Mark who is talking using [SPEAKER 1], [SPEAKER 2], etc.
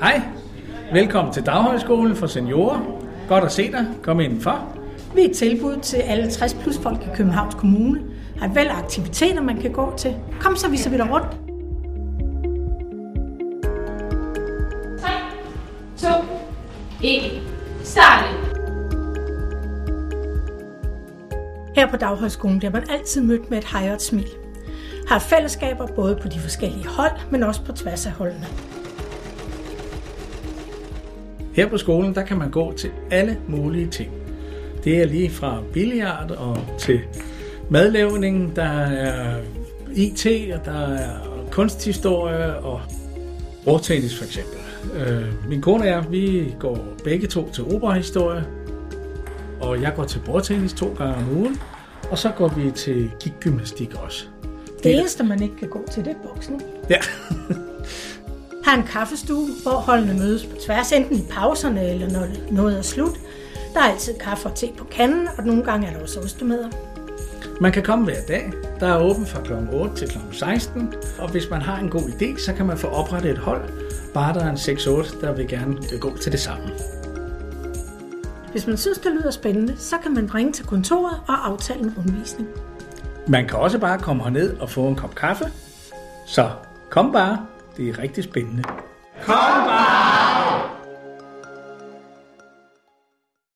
[SPEAKER 1] Hej, velkommen til Daghøjskolen for seniorer. Godt at se dig. Kom indenfor.
[SPEAKER 2] Vi er et tilbud til alle 60 plus folk i Københavns Kommune. Har af aktiviteter, man kan gå til. Kom, så vi dig rundt.
[SPEAKER 3] 3, 2, 1, start!
[SPEAKER 2] Her på Daghøjskolen bliver man altid mødt med et hej og et smil. Har fællesskaber både på de forskellige hold, men også på tværs af holdene.
[SPEAKER 1] Her på skolen, der kan man gå til alle mulige ting. Det er lige fra billiard og til madlavning, der er IT, og der er kunsthistorie og bordtennis for eksempel. Øh, min kone og jeg, vi går begge to til operahistorie, og jeg går til bordtennis to gange om ugen, og så går vi til gymnastik også.
[SPEAKER 2] Det eneste, man ikke kan gå til, det er boksning.
[SPEAKER 1] Ja,
[SPEAKER 2] Har en kaffestue, hvor holdene mødes på tværs, enten i pauserne eller når noget er slut. Der er altid kaffe og te på kanden, og nogle gange er der også ostemæder.
[SPEAKER 1] man kan komme hver dag. Der er åbent fra kl. 8 til kl. 16, og hvis man har en god idé, så kan man få oprettet et hold. Bare der er en 6-8, der vil gerne gå til det samme.
[SPEAKER 2] Hvis man synes, det lyder spændende, så kan man ringe til kontoret og aftale en rundvisning.
[SPEAKER 1] Man kan også bare komme herned og få en kop kaffe. Så kom bare, det er rigtig spændende. Kom bare!